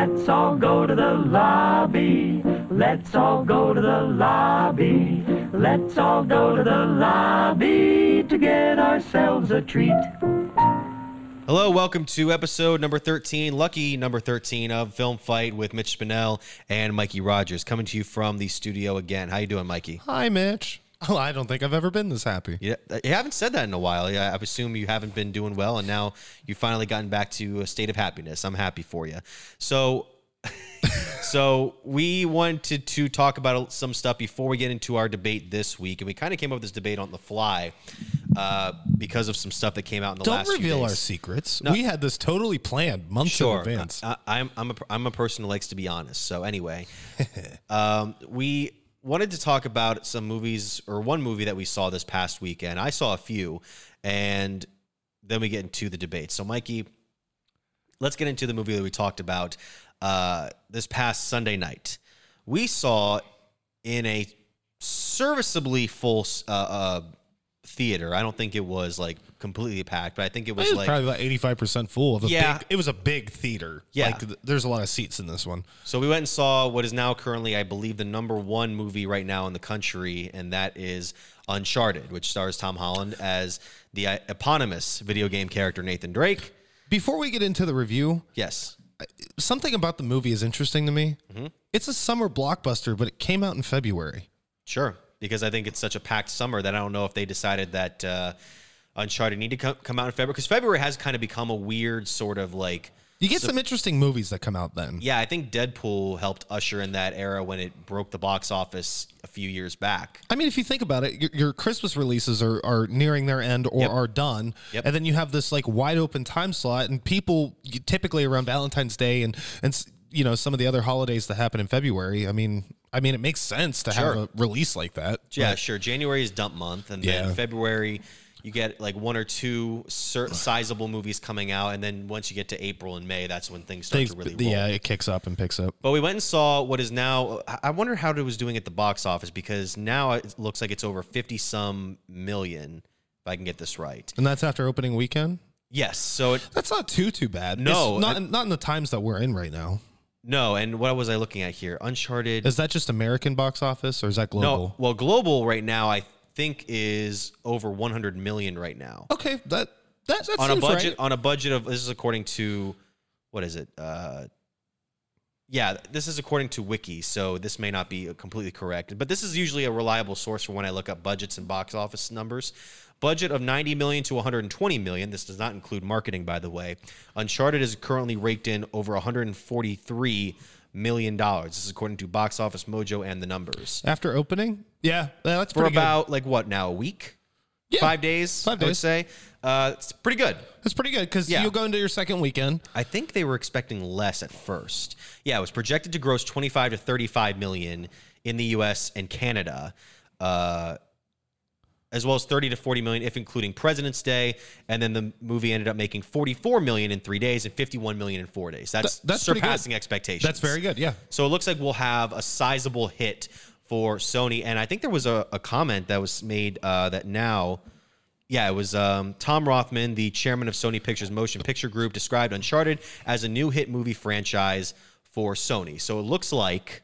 Let's all go to the lobby. Let's all go to the lobby. Let's all go to the lobby to get ourselves a treat. Hello, welcome to episode number 13, lucky number 13 of Film Fight with Mitch Spinell and Mikey Rogers, coming to you from the studio again. How you doing, Mikey? Hi, Mitch. Oh, I don't think I've ever been this happy. Yeah, you haven't said that in a while. I I assume you haven't been doing well, and now you've finally gotten back to a state of happiness. I'm happy for you. So, so we wanted to talk about some stuff before we get into our debate this week, and we kind of came up with this debate on the fly uh, because of some stuff that came out in the Don't last few reveal our secrets. No. We had this totally planned months Sure. in advance. I, I'm I'm a, I'm a person who likes to be honest. So anyway, um, we wanted to talk about some movies or one movie that we saw this past weekend. I saw a few, and then we get into the debate. So Mikey, let's get into the movie that we talked about uh, this past Sunday night. We saw in a serviceably full uh, uh, theater. I don't think it was like completely packed, but I think it it was was like probably about eighty-five percent full of a Yeah. big. It was a big theater. Yeah. like, th- there's a lot of seats in this one. So we went and saw what is now currently, I believe, the number one movie right now in the country, and that is Uncharted, which stars Tom Holland as the uh, eponymous video game character Nathan Drake. Before we get into the review, Yes. something about the movie is interesting to me. Mm-hmm. It's a summer blockbuster, but it came out in February. Sure. Because I think it's such a packed summer that I don't know if they decided that uh, Uncharted need to come, come out in February. Because February has kind of become a weird sort of like. You get some interesting movies that come out then. Yeah, I think Deadpool helped usher in that era when it broke the box office a few years back. I mean, if you think about it, your, your Christmas releases are, are nearing their end or Yep. are done, Yep. and then you have this like wide open time slot, and people typically around Valentine's Day and and you know some of the other holidays that happen in February. I mean, I mean, it makes sense to have a release like that. Yeah, But sure. January is dump month, and Yeah. then February you get like one or two cer- sizable movies coming out, and then once you get to April and May, that's when things start things, to really roll. yeah, it kicks up and picks up. But we went and saw what is now. I- I wonder how it was doing at the box office because now it looks like it's over fifty some million. If I can get this right. And that's after opening weekend. Yes. So it, That's not too too bad. No, It's not not in the times that we're in right now. No, and what was I looking at here? Uncharted. Is that just American box office or is that global? no, well, global right now I think is over one hundred million right now. Okay, that that, that on a budget right. on a budget of this is according to what is it uh yeah this is according to wiki so this may not be completely correct but this is usually a reliable source for when i look up budgets and box office numbers budget of 90 million to 120 million this does not include marketing by the way uncharted is currently raked in over 143 million dollars this is according to box office mojo and the numbers After opening, yeah, that's for pretty good. about like what now a week Yeah. five days Five i would days. say uh, it's pretty good That's pretty good because Yeah. you'll go into your second weekend. I think they were expecting less at first. Yeah, it was projected to gross 25 to 35 million in the US and Canada. Uh, as well as 30 to 40 million if including President's Day, and then the movie ended up making 44 million in 3 days and 51 million in 4 days. That's, Th- that's surpassing expectations. That's very good. Yeah. So it looks like we'll have a sizable hit for Sony. And I think there was a, a comment that was made uh, that now, yeah, it was um, Tom Rothman, the chairman of Sony Pictures Motion Picture Group, described Uncharted as a new hit movie franchise for Sony. So it looks like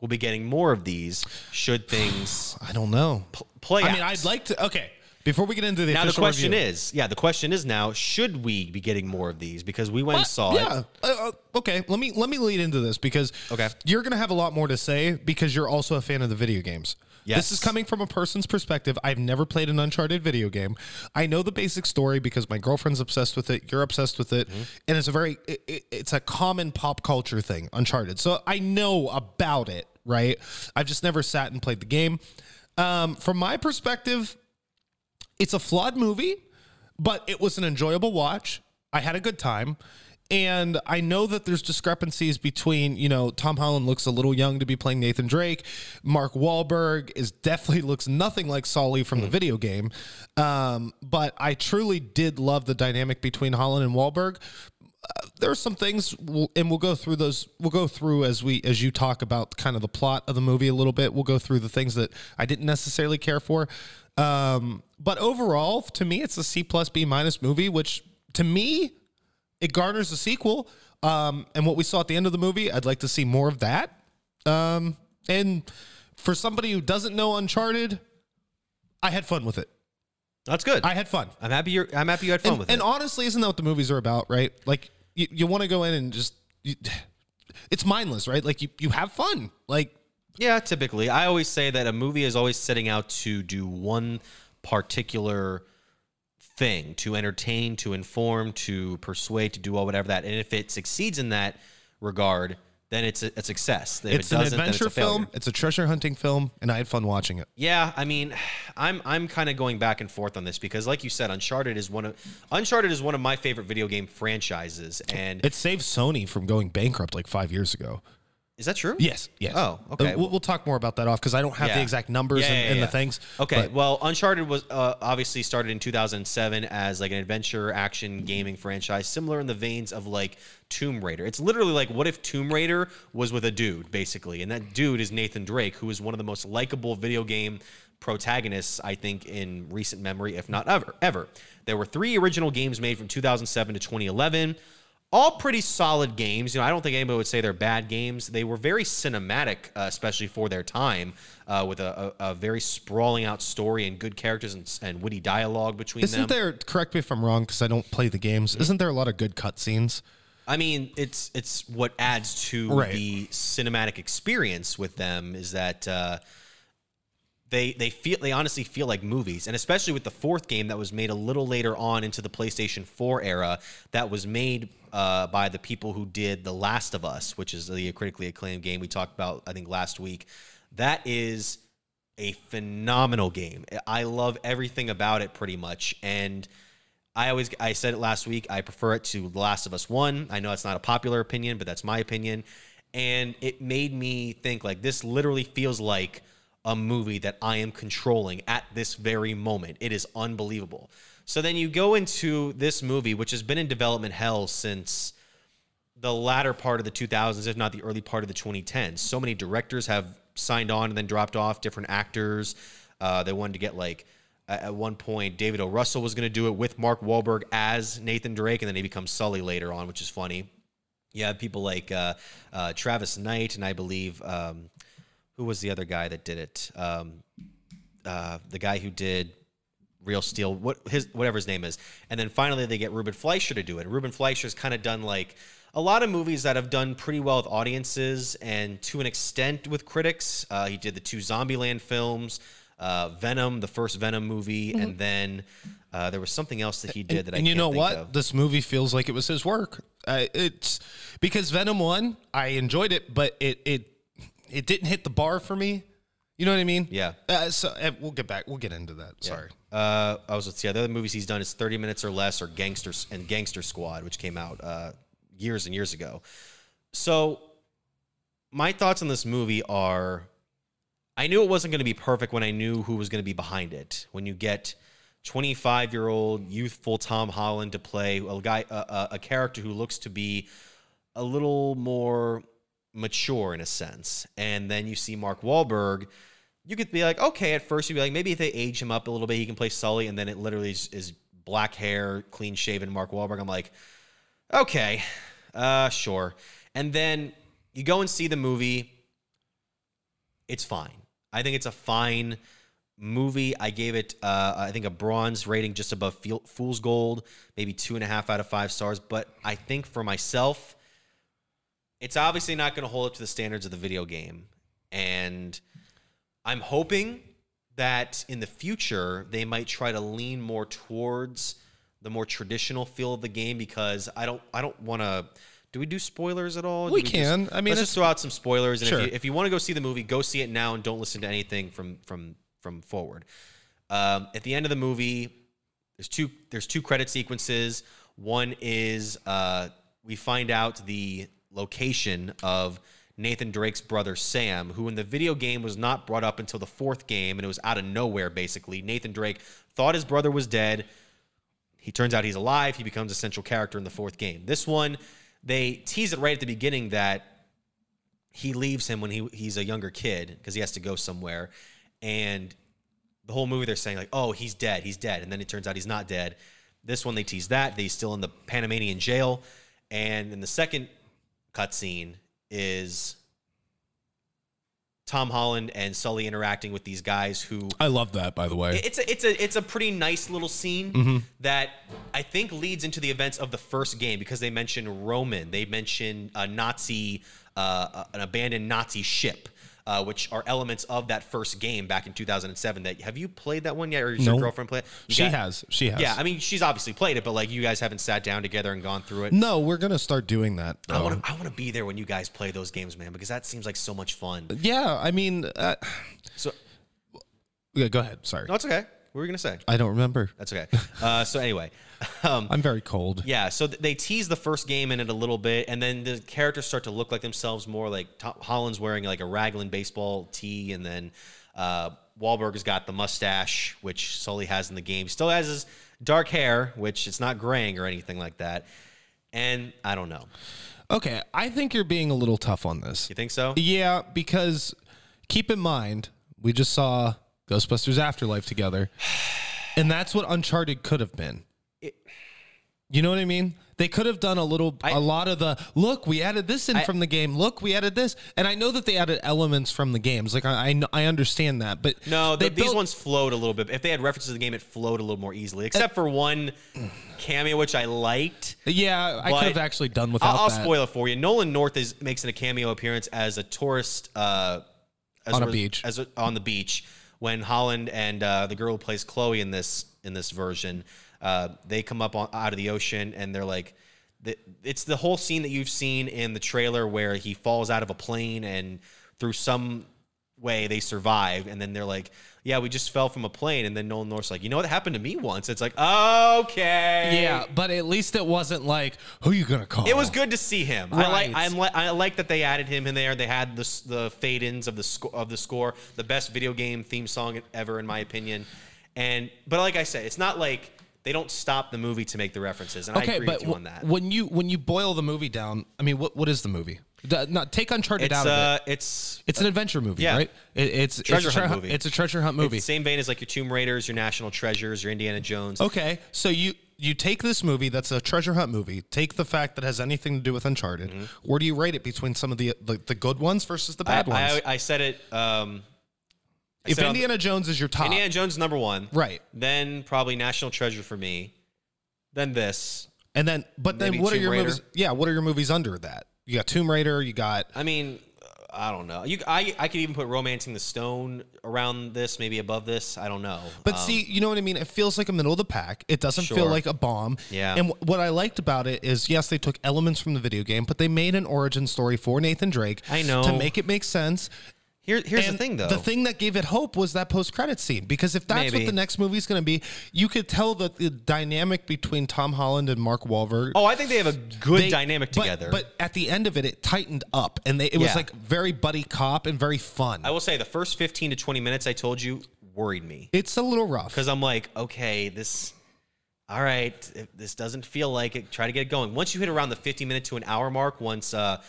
we'll be getting more of these should things I don't know. pl- play I out. mean, I'd like to. Okay, before we get into the now the official question review. is, yeah, the question is now, should we be getting more of these? Because we went and saw yeah. it. Uh, uh, okay. Let me let me lead into this because Okay. you're gonna have a lot more to say because you're also a fan of the video games. Yes. This is coming from a person's perspective. I've never played an Uncharted video game. I know the basic story because my girlfriend's obsessed with it. You're obsessed with it, and it's a very it, it- it's a common pop culture thing. Uncharted, so I know about it. Right. I've just never sat and played the game. Um, from my perspective, it's a flawed movie, but it was an enjoyable watch. I had a good time. And I know that there's discrepancies between, you know, Tom Holland looks a little young to be playing Nathan Drake. Mark Wahlberg is definitely looks nothing like Sully from the video game. Um, but I truly did love the dynamic between Holland and Wahlberg. There are some things, we'll, and we'll go through those. We'll go through as we as you talk about kind of the plot of the movie a little bit. We'll go through the things that I didn't necessarily care for. Um, but overall, to me, it's a C plus B minus movie, which to me it garners a sequel. Um, and what we saw at the end of the movie, I'd like to see more of that. Um, and for somebody who doesn't know Uncharted, I had fun with it. That's good. I had fun. I'm happy. You're, I'm happy you had fun and, with and it. And honestly, isn't that what the movies are about, right? Like you, you want to go in and just, you, it's mindless, right? Like you, you have fun. Like Yeah, typically. I always say that a movie is always setting out to do one particular thing to entertain, to inform, to persuade, to do all whatever that. And if it succeeds in that regard, then it's a, a success. If it's it an doesn't, it's adventure film. It's a treasure hunting film, and I had fun watching it. Yeah, I mean, I'm I'm kind of going back and forth on this because, like you said, Uncharted is one of Uncharted is one of my favorite video game franchises, and It saved Sony from going bankrupt like five years ago. Is that true? Yes. Yes. Oh, okay. We'll, we'll talk more about that off because I don't have the exact numbers Yeah, and, yeah, and yeah. the things. Okay, but- well, Uncharted was uh, obviously started in 2007 as like an adventure action gaming franchise, similar in the veins of like Tomb Raider. It's literally like what if Tomb Raider was with a dude, basically, and that dude is Nathan Drake, who is one of the most likable video game protagonists I think in recent memory, if not ever. Ever. There were three original games made from 2007 to 2011 all pretty solid games. You know, I don't think anybody would say they're bad games. They were very cinematic, uh, especially for their time, uh, with a, a, a very sprawling out story and good characters and, and witty dialogue between them. Isn't them. there? Correct me if I'm wrong, because I don't play the games. Isn't there a lot of good cutscenes? I mean, it's it's what adds to Right. the cinematic experience with them is that uh, they they feel they honestly feel like movies, and especially with the fourth game that was made a little later on into the PlayStation 4 era, that was made uh, by the people who did The Last of Us, which is the critically acclaimed game we talked about I think last week. That is a phenomenal game. I love everything about it pretty much, and. I always I said it last week. I prefer it to The Last of Us One. I know it's not a popular opinion, but that's my opinion. And it made me think like this literally feels like a movie that I am controlling at this very moment. It is unbelievable. So then you go into this movie, which has been in development hell since the latter part of the 2000s, if not the early part of the 2010s. So many directors have signed on and then dropped off, different actors. Uh, they wanted to get like, at one point, David O. Russell was going to do it with Mark Wahlberg as Nathan Drake, and then he becomes Sully later on, which is funny. You have people like uh, uh, Travis Knight, and I believe, um, who was the other guy that did it? Um, uh, the guy who did Real Steel, what his whatever his name is, and then finally they get Ruben Fleischer to do it. Ruben Fleischer's kind of done like a lot of movies that have done pretty well with audiences and to an extent with critics. Uh, he did the two Zombieland films, uh, Venom, the first Venom movie, and then uh, there was something else that he did that I and you know what? of. This movie feels like it was his work. Uh, it's because Venom one, I enjoyed it, but it it it didn't hit the bar for me. You know what I mean? Yeah. Uh, so uh, we'll get back. We'll get into that. Sorry. Uh, I was let's. The other movies he's done is Thirty Minutes or Less or Gangsters and Gangster Squad, which came out uh, years and years ago. So, my thoughts on this movie are: I knew it wasn't going to be perfect when I knew who was going to be behind it. When you get 25 year old youthful Tom Holland to play a guy, a, a character who looks to be a little more mature in a sense, and then you see Mark Wahlberg you could be like, okay, at first you'd be like, maybe if they age him up a little bit, he can play Sully, and then it literally is, is black hair, clean shaven Mark Wahlberg. I'm like, okay, uh, sure. And then you go and see the movie. It's fine. I think it's a fine movie. I gave it, uh, I think, a bronze rating just above Fool's Gold, maybe two and a half out of five stars. But I think for myself, it's obviously not going to hold up to the standards of the video game. And I'm hoping that in the future they might try to lean more towards the more traditional feel of the game because I don't I don't want to. Do we do spoilers at all? We just- can. I mean, let's just throw out some spoilers. And Sure. if you, if you want to go see the movie, go see it now and don't listen to anything from from from forward. Um, at the end of the movie, there's two there's two credit sequences. One is uh, we find out the location of Nathan Drake's brother Sam, who in the video game was not brought up until the fourth game, and it was out of nowhere. Basically, Nathan Drake thought his brother was dead. He turns out he's alive. He becomes a central character in the fourth game. This one, they tease it right at the beginning that he leaves him when he he's a younger kid because he has to go somewhere, and the whole movie they're saying like, "Oh, he's dead, he's dead," and then it turns out he's not dead. this one they tease that they still in the Panamanian jail, and in the second cutscene is Tom Holland and Sully interacting with these guys who I love that, by the way. it's a it's a it's a pretty nice little scene Mm-hmm. that I think leads into the events of the first game because they mention Roman, they mention a Nazi, uh, an abandoned Nazi ship, uh, which are elements of that first game back in 2007. That have you played that one yet, or does your girlfriend play it? You she got- has. She has. Yeah, I mean she's obviously played it, but like you guys haven't sat down together and gone through it. no, we're gonna start doing that. I want to I want to be there when you guys play those games, man, because that seems like so much fun. Yeah, I mean, uh, So yeah, go ahead. Sorry, no, it's okay. What were you gonna say? I don't remember. That's okay. Uh, so anyway, um, I'm very cold. Yeah, so th- they tease the first game in it a little bit, and then the characters start to look like themselves more. Like Tom Holland's wearing like a raglan baseball tee, and then uh, Wahlberg has got the mustache, which Sully has in the game. Still has his dark hair, which it's not graying or anything like that. And I don't know. Okay, I think you're being a little tough on this. You think so? Yeah, because keep in mind, we just saw Ghostbusters Afterlife together, and that's what Uncharted could have been. You know what I mean? They could have done a little, a lot of the look. We added this in from the game. Look, we added this, and I know that they added elements from the games. Like I, I, I understand that, but No, the, these ones flowed a little bit. If they had references to the game, it flowed a little more easily, except for one cameo, which I liked. Yeah, I could have actually done without I'll, I'll spoil it for you. Nolan North is makes a cameo appearance as a tourist uh, as On a res- beach. As a, on the beach when Holland and uh, the girl who plays Chloe in this in this version, uh, they come up on, out of the ocean and they're like. the- It's the whole scene that you've seen in the trailer where he falls out of a plane and through some way they survive and then they're like yeah we just fell from a plane and then Nolan North's like you know what happened to me once it's like okay Yeah, but at least it wasn't like who you gonna call. it was good to see him. I like I'm li- I like that they added him in there. They had the the fade ins of the sco- of the score, the best video game theme song ever in my opinion. And but like I said, it's not like they don't stop the movie to make the references, and I Okay, agree but with you on that. when you when you boil the movie down, I mean, what what is the movie? D- not take Uncharted It's out of uh, it. it's It's an adventure movie, yeah. right? It, it's Treasure it's a hunt tre- movie. It's a treasure hunt movie. same vein as like your Tomb Raiders, your National Treasures, your Indiana Jones. Okay, so you you take this movie that's a treasure hunt movie. Take the fact that has anything to do with Uncharted. Where do you rate it between some of the the, the good ones versus the Mm-hmm. I, bad ones? I, I said it. Um, I if said on- Indiana Jones is your top, Indiana Jones number one, right? then probably National Treasure for me, then this. And then, but then, Maybe what are Tomb your Raider. movies? Yeah, what are your movies under that? You got Tomb Raider. You got I mean, uh, I don't know. You, I, I could even put Romancing the Stone around this, maybe above this. I don't know. But Um, see, you know what I mean? It feels like a middle of the pack. It doesn't feel Sure. like a bomb. Yeah. And wh- what I liked about it is, yes, they took elements from the video game, but they made an origin story for Nathan Drake. I know. To make it make sense. Here, here's the thing, though. The thing that gave it hope was that post credit scene. Because if that's Maybe. what the next movie's going to be, you could tell that the dynamic between Tom Holland and Mark Wahlberg. oh, I think they have a good they- dynamic but- together. But at the end of it, it tightened up, and they, it was like very buddy cop and very fun. I will say the first 15 to 20 minutes I told you worried me it's a little rough. because I'm like, okay, this. All right, if this doesn't feel like it. Try to get it going. Once you hit around the 50 minute to an hour mark, once uh,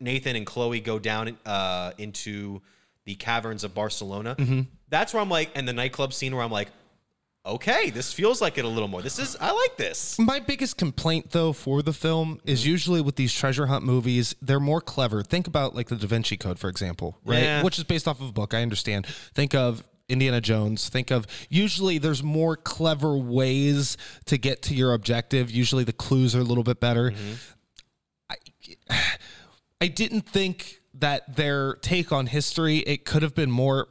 Nathan and Chloe go down uh, into the caverns of Barcelona, Mm-hmm. that's where I'm like, and the nightclub scene where I'm like, okay, this feels like it a little more. This is, I like this. My biggest complaint, though, for the film is Mm-hmm. usually with these treasure hunt movies, they're more clever. Think about like the Da Vinci Code, for example, right? Yeah. Which is based off of a book. I understand. Think of Indiana Jones. Think of usually there's more clever ways to get to your objective. Usually the clues are a little bit better. Mm-hmm. I, I didn't think that their take on history it could have been more.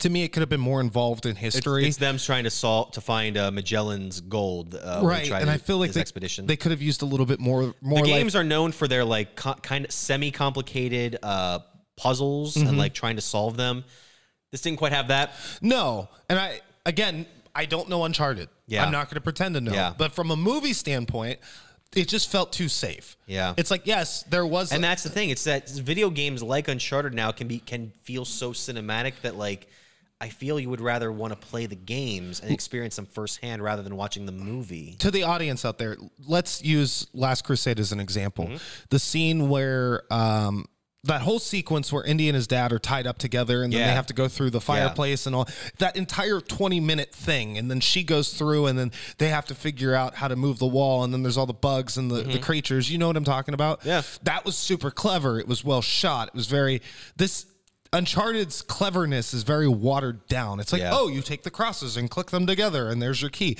To me, it could have been more involved in history. It's them trying to solve to find uh, Magellan's gold. Uh, right and i feel like they, expedition. they could have used a little bit more more the like, games are known for their like co- kind of semi-complicated uh, puzzles and like trying to solve them. This didn't quite have that. no and i again i don't know uncharted Yeah. i'm not going to pretend to know Yeah. but from a movie standpoint it just felt too safe Yeah. it's like yes there was And that's the thing. It's that video games like Uncharted now can be can feel so cinematic that like I feel you would rather want to play the games and experience them firsthand rather than watching the movie. to the audience out there let's use last crusade as an example Mm-hmm. the scene where um that whole sequence where Indy and his dad are tied up together and then Yeah. they have to go through the fireplace and all that entire 20 minute thing. And then she goes through and then they have to figure out how to move the wall. And then there's all the bugs and the, the creatures. You know what I'm talking about? Mm-hmm. Yeah. That was super clever. It was well shot. It was very, this. Uncharted's cleverness is very watered down. It's like, Yeah. oh, you take the crosses and click them together, and there's your key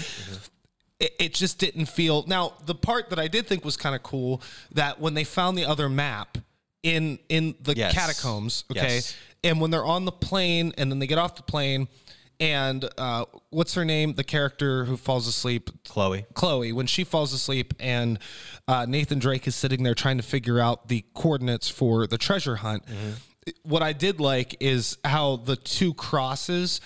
it, it just didn't feel now the part that i did think was kind of cool that when they found the other map in in the Yes. catacombs okay Yes. and when they're on the plane and then they get off the plane and uh, what's her name the character who falls asleep Chloe. Chloe, when she falls asleep and uh, Nathan Drake is sitting there trying to figure out the coordinates for the treasure hunt, what I did like is how the two crosses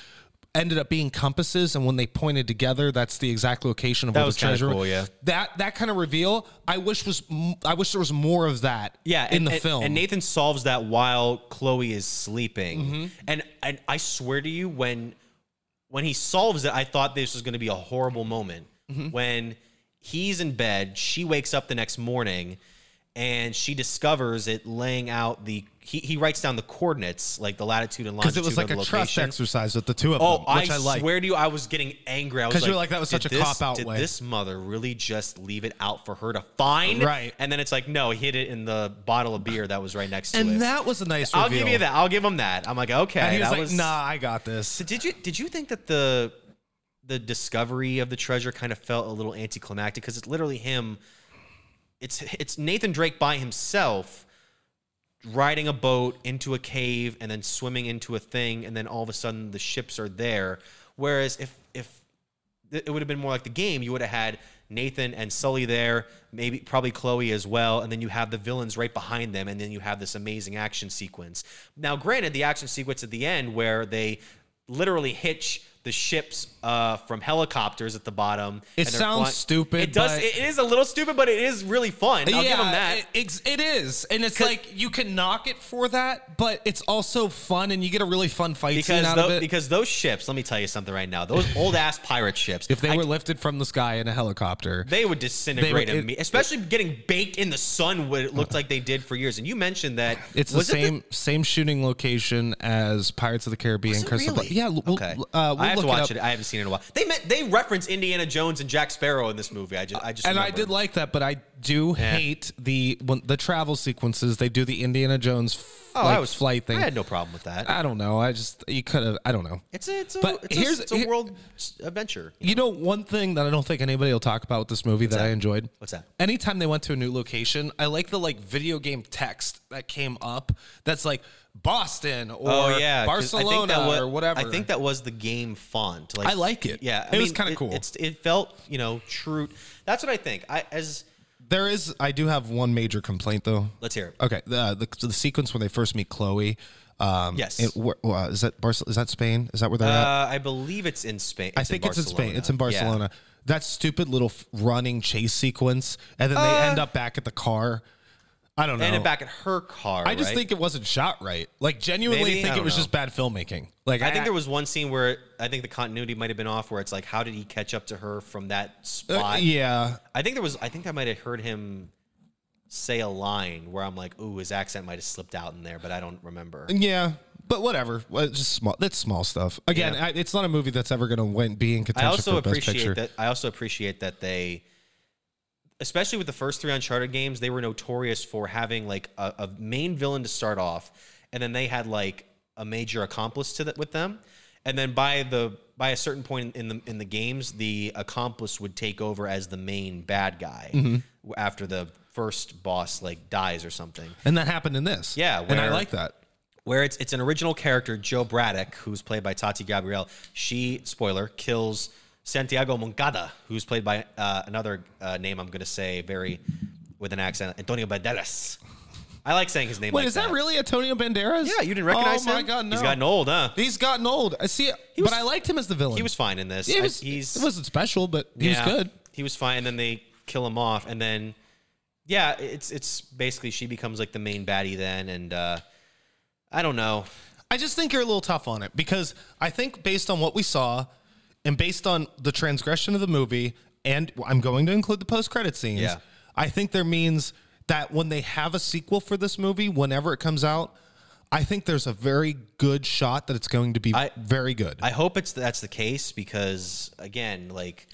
ended up being compasses, and when they pointed together, that's the exact location of That where was the treasure. cool, yeah. That that kind of reveal, I wish was i wish there was more of that. Yeah, in and, the and- film. And Nathan solves that while Chloe is sleeping. Mm-hmm. And and I swear to you, when when he solves it, I thought this was going to be a horrible moment. Mm-hmm. When he's in bed, she wakes up the next morning, and she discovers it laying out the. He, he writes down the coordinates, like the latitude and longitude because it was like a the trust exercise with the two of Oh, them, I, I, like. swear to you, I was getting angry. I was like, you're like, that was such a cop-out Did way. this mother really just leave it out for her to find? Right. And then it's like, no, he hid it in the bottle of beer that was right next to it. and that was a nice. I'll reveal. give you that. I'll give him that. I'm like, okay. And he was like, "Nah, I got this." So did you did you think that the the discovery of the treasure kind of felt a little anticlimactic because it's literally him? It's it's Nathan Drake by himself riding a boat into a cave and then swimming into a thing and then all of a sudden the ships are there. Whereas if if it would have been more like the game, you would have had Nathan and Sully there, maybe probably Chloe as well, and then you have the villains right behind them, and then you have this amazing action sequence. Now, granted, the action sequence at the end where they literally hitch the ships uh, from helicopters at the bottom. It and sounds flying- stupid, It does. It is a little stupid, but it is really fun. I'll give them that. It, it's- and it's like you can knock it for that, but it's also fun, and you get a really fun fight scene because out tho- of it. because those ships, let me tell you something right now. Those old ass pirate ships, if they I- were lifted from the sky in a helicopter, they would disintegrate They would- it- especially getting baked in the sun. What it looked like they did for years. And you mentioned that it's the was it same same shooting location as Pirates of the Caribbean. It Crystal really? yeah, we'll, okay. uh, I have to watch it, it. I haven't seen it in a while. They met, they reference Indiana Jones and Jack Sparrow in this movie. I just I just and I did like that, but I do hate the when the travel sequences. They do the Indiana Jones Oh, like I was flight thing. I had no problem with that. I don't know. I just you could have. I don't know. it's a it's a But it's here's- a, it's a here- world adventure. You know, one thing that I don't think anybody will talk about with this movie that, I enjoyed. What's that? Anytime they went to a new location, I like the like video game text that came up. That's like Boston oh, or Oh yeah, I Barcelona that wa- or whatever. I think that was the game font. Like I like it. Yeah, It was kinda cool. It's it felt you know true. That's what I think. I as there is. I do have one major complaint though. let's hear it. Okay, the the, the sequence when they first meet Chloe. Um, Yes. it- wh- uh, is that Barcelona? Is that Spain? Is that where they're at? Uh, I believe it's in Spain. I think it's in Spain. It's in Barcelona. Yeah. That stupid little f- running chase sequence, and then they end up back at the car. I don't know. And it back at her car. I just right? think it wasn't shot right. Like genuinely Maybe? Think it was know. just bad filmmaking. Like I think there was one scene where I think the continuity might have been off, where it's like, how did he catch up to her from that uh, spot? yeah. I think there was. I think I might have heard him say a line where I'm like, ooh, his accent might have slipped out in there, but I don't remember. Yeah. But whatever. Well, it's just small. That's small stuff. Again, Yeah. I, it's not a movie that's ever going to win, be in I contention also for best appreciate picture. that. I also appreciate that they, especially with the first three Uncharted games, they were notorious for having like a, a main villain to start off, and then they had like a major accomplice to that with them, and then by the by a certain point in the in the games, the accomplice would take over as the main bad guy Mm-hmm. after the first boss like dies or something. And that happened in this. Yeah, and I like that. where it's it's an original character, Jo Braddock, who's played by Tati Gabrielle. She, spoiler, kills Santiago Moncada, who's played by uh, another uh, name I'm going to say very with an accent, Antonio Banderas. I like saying his name. Wait, like is that really Antonio Banderas? Yeah, you didn't recognize him. Oh my god, no. He's gotten old, huh? He's gotten old. I see. was- but I liked him as the villain. He was fine in this. He I- was. he's it wasn't special, but he yeah, was good. He was fine, and then they kill him off, and then yeah, it's it's basically she becomes like the main baddie then, and uh, I don't know. I just think you're a little tough on it because I think based on what we saw and based on the transgression of the movie, and I'm going to include the post credit scenes. Yeah. I think there means that when they have a sequel for this movie, whenever it comes out, I think there's a very good shot that it's going to be I- very good. I hope it's that's the case because again, like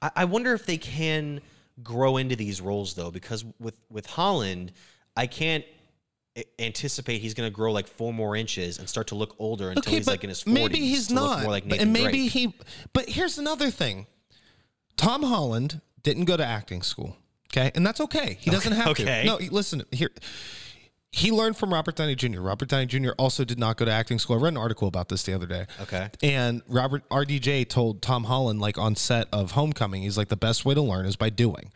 I, I wonder if they can grow into these roles though, because with with Holland, I can't anticipate he's going to grow like four more inches and start to look older until he's like in his 40s. maybe he's not. more like But- and maybe Drake. he. But here's another thing: Tom Holland didn't go to acting school. Okay, and that's okay. He doesn't have to. Okay. to. No, listen here. He learned from Robert Downey Jr. Robert Downey Jr. also did not go to acting school. I read an article about this the other day. Okay. And Robert RDJ told Tom Holland, like on set of Homecoming, he's like the best way to learn is by doing.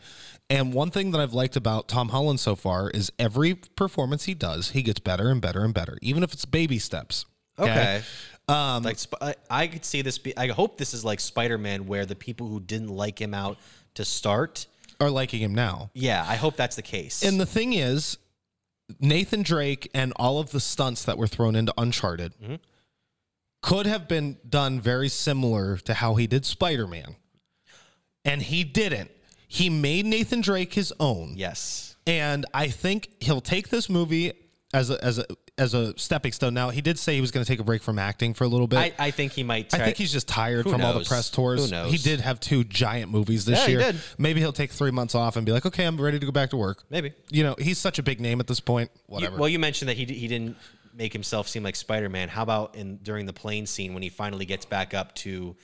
And one thing that I've liked about Tom Holland so far is every performance he does, he gets better and better and better, even if it's baby steps. Okay. Um, like I, could see this be I hope this is like Spider-Man where the people who didn't like him out to start, are liking him now. yeah, I hope that's the case. And the thing is, Nathan Drake and all of the stunts that were thrown into Uncharted Mm-hmm. could have been done very similar to how he did Spider Man. And he didn't. He made Nathan Drake his own. yes. And I think he'll take this movie as a as a as a stepping stone. Now he did say he was going to take a break from acting for a little bit. I, I think he might I think he's just tired Who from all the knows? press tours. Who knows? He did have two giant movies this Yeah, he year. did. Maybe he'll take three months off and be like, okay, I'm ready to go back to work. Maybe. You know, he's such a big name at this point. You- Whatever. well, you mentioned that he d- he didn't make himself seem like Spider Man. How about in during the plane scene when he finally gets back up to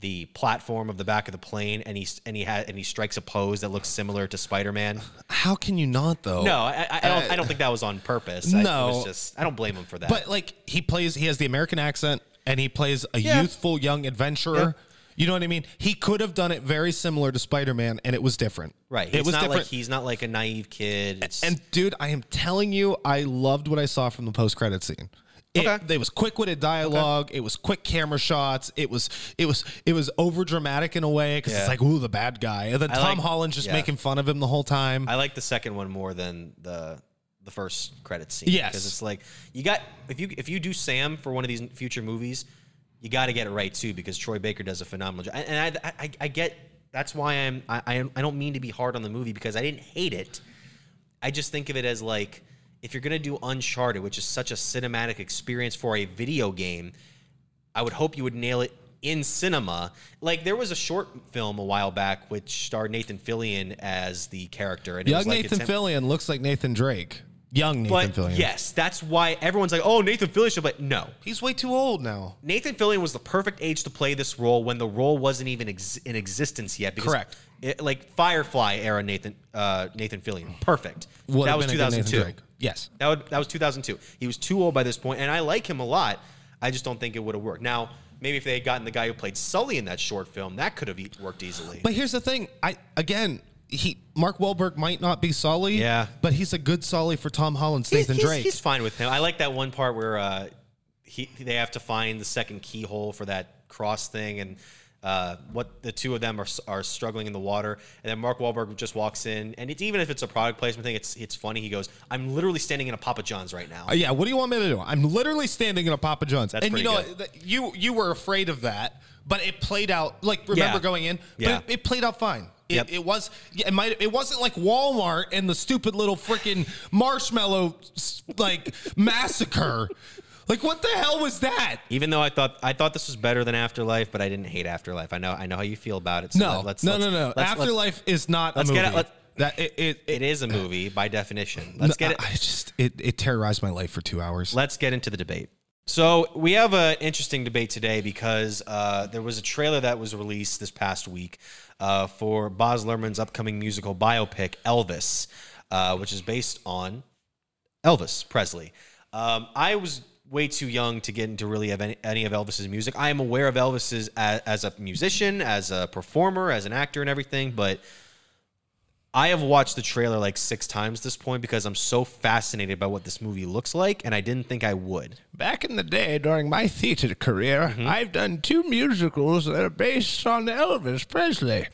the platform of the back of the plane and he and he had and he strikes a pose that looks similar to Spider Man? How can you not though? No, I, I, I don't. I don't uh, think that was on purpose. I, it No. was just I don't blame him for that. But like he plays, he has the American accent, and he plays a Yeah. youthful young adventurer. Yeah. You know what I mean? He could have done it very similar to Spider Man, and it was different. right, It was not different. like he's not like a naive kid. It's, And dude, I am telling you, I loved what I saw from the post credit scene. It, Okay. There was quick witted dialogue. It was quick camera shots. It was it was it was over dramatic in a way because Yeah. it's like ooh the bad guy, and then I Tom like- Holland's just yeah. making fun of him the whole time. I like the second one more than the the first credit scene. Yes. because it's like you got if you if you do Sam for one of these future movies, you got to get it right too because Troy Baker does a phenomenal job. And I I, I get that's why I'm I I don't mean to be hard on the movie because I didn't hate it. I just think of it as like if you're gonna do Uncharted, which is such a cinematic experience for a video game, I would hope you would nail it in cinema. Like there was a short film a while back which starred Nathan Fillion as the character, and it Young was like Nathan it's Fillion looks like Nathan Drake. Young Nathan But Fillion. yes, that's why everyone's like, "Oh, Nathan Fillion should play." No, he's way too old now. Nathan Fillion was the perfect age to play this role when the role wasn't even ex- in existence yet. Because Correct. It, like Firefly era Nathan uh, Nathan Fillion, perfect. Would that was been a good Nathan 2002. Yes. That would, that was 2002. He was too old by this point, and I like him a lot. I just don't think it would have worked. Now, maybe if they had gotten the guy who played Sully in that short film, that could have worked easily. But here's the thing. I again, he Mark Wahlberg might not be Sully. Yeah. But he's a good Sully for Tom Holland's he's, Nathan he's- Drake. he's fine with him. I like that one part where uh, he they have to find the second keyhole for that cross thing, and uh, what the two of them are are struggling in the water, and then Mark Wahlberg just walks in, and it's even if it's a product placement thing, it's it's funny. He goes, "I'm literally standing in a Papa John's right now." Uh, yeah, what do you want me to do? I'm literally standing in a Papa John's. That's and you know, good. you you were afraid of that, but it played out like remember Yeah. going in, Yeah. but it, it played out fine. It, Yep. it was it might it wasn't like Walmart and the stupid little freaking marshmallow like massacre. Like what the hell was that? Even though I thought I thought this was better than Afterlife, but I didn't hate Afterlife. I know I know how you feel about it. So No, let's, no, let's- no, no. let's- Afterlife is not let's a get movie. it- that it it, It is a movie by definition. Let's get it. I just it, it terrorized my life for two hours. Let's get into the debate. So we have an interesting debate today because uh, there was a trailer that was released this past week uh, for Baz Luhrmann's upcoming musical biopic Elvis, uh, which is based on Elvis Presley. Um, I was way too young to get into really any, any of Elvis's music. I am aware of Elvis's as, as a musician, as a performer, as an actor, and everything, but I have watched the trailer like six times at this point because I'm so fascinated by what this movie looks like, and I didn't think I would. Back in the day, during my theater career, Mm-hmm. I've done two musicals that are based on Elvis Presley.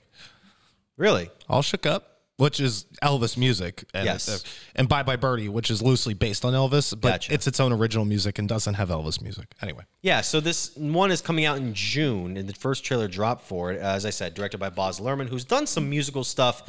Really? All shook up, which is Elvis music, and Yes. uh, and Bye Bye Birdie, which is loosely based on Elvis, but Gotcha. it's its own original music and doesn't have Elvis music. Anyway, Yeah, so this one is coming out in June, and the first trailer dropped for it, as I said, directed by Baz Luhrmann, who's done some musical stuff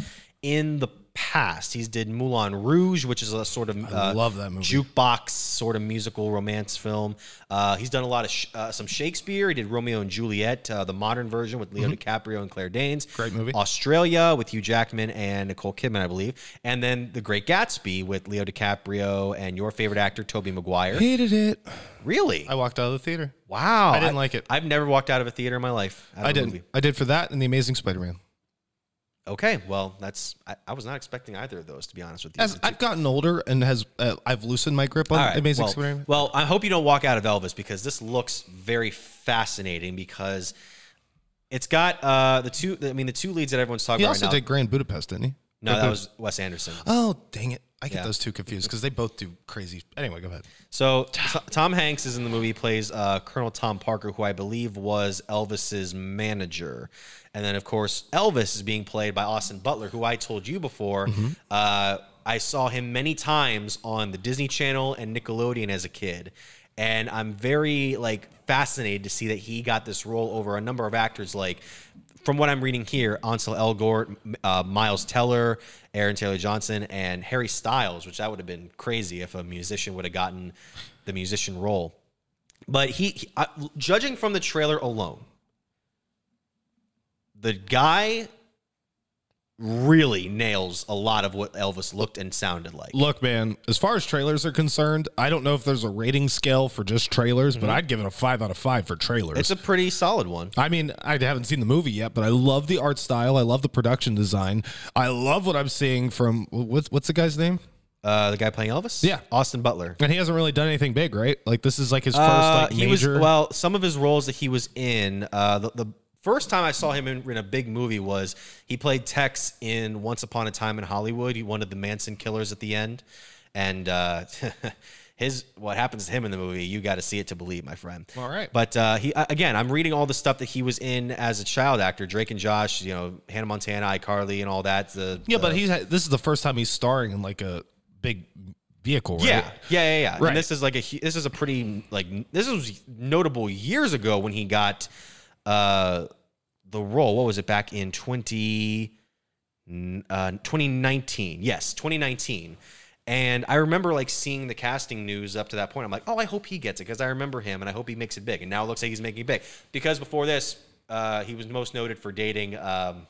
in the past. He's did Moulin Rouge, which is a sort of uh, love that movie. jukebox sort of musical romance film. Uh, he's done a lot of sh- uh, some Shakespeare. He did Romeo and Juliet, uh, the modern version with Leo DiCaprio and Claire Danes. Mm-hmm. Great movie. Australia with Hugh Jackman and Nicole Kidman, I believe, and then The Great Gatsby with Leo DiCaprio and your favorite actor Tobey Maguire. Hated it. Really? I walked out of the theater. wow, I didn't like it. I've never walked out of a theater in my life. I a did. movie. I did for that and the Amazing Spider-Man. Okay, well, that's I, I was not expecting either of those to be honest with you. As I've gotten older and has uh, I've loosened my grip on right, Amazing well, Spider-Man. well, I hope you don't walk out of Elvis because this looks very fascinating because it's got uh, the two. I mean, the two leads that everyone's talking He about also right now. did Grand Budapest, didn't he? no, that was Wes Anderson. Oh, dang it! I get Yeah. those two confused because they both do crazy. Anyway, go ahead. So Tom Hanks is in the movie. He plays uh, Colonel Tom Parker, who I believe was Elvis's manager, and then of course Elvis is being played by Austin Butler, who I told you before. Uh, I saw him many times on the Disney Channel and Nickelodeon as a kid, and I'm very like fascinated to see that he got this role over a number of actors like. From what I'm reading here, Ansel Elgort, uh, Miles Teller, Aaron Taylor Johnson, and Harry Styles, which that would have been crazy if a musician would have gotten the musician role. But he, he uh, judging from the trailer alone, the guy really nails a lot of what Elvis looked and sounded like. Look, man, as far as trailers are concerned, I don't know if there's a rating scale for just trailers, but I'd give it a five out of five for trailers. Mm-hmm. It's a pretty solid one. I mean, I haven't seen the movie yet, but I love the art style. I love the production design. I love what I'm seeing from what's what's the guy's name? Uh, the guy playing Elvis, Yeah. Austin Butler. And he hasn't really done anything big, right? Like this is like his first Uh, like he was major. well. Some of his roles that he was in. Uh, the, the first time I saw him in, in a big movie was he played Tex in Once Upon a Time in Hollywood. He wanted the Manson killers at the end, and uh, his what happens to him in the movie. You got to see it to believe, my friend. All right. But uh, he again, I'm reading all the stuff that he was in as a child actor. Drake and Josh, you know, Hannah Montana, iCarly, and all that. The, yeah, but he's this is the first time he's starring in like a big vehicle, right? Yeah, yeah, yeah, yeah. Right. And this is like a this is a pretty like this was notable years ago when he got uh the role. What was it back in 20 uh 2019. Yes, 2019. And I remember like seeing the casting news up to that point. I'm like, "Oh, I hope he gets it because I remember him and I hope he makes it big." And now it looks like he's making it big. Because before this, uh he was most noted for dating um